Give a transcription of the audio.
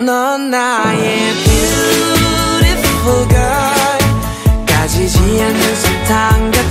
넌 나의 beautiful girl 까지지 않는 사탕 같은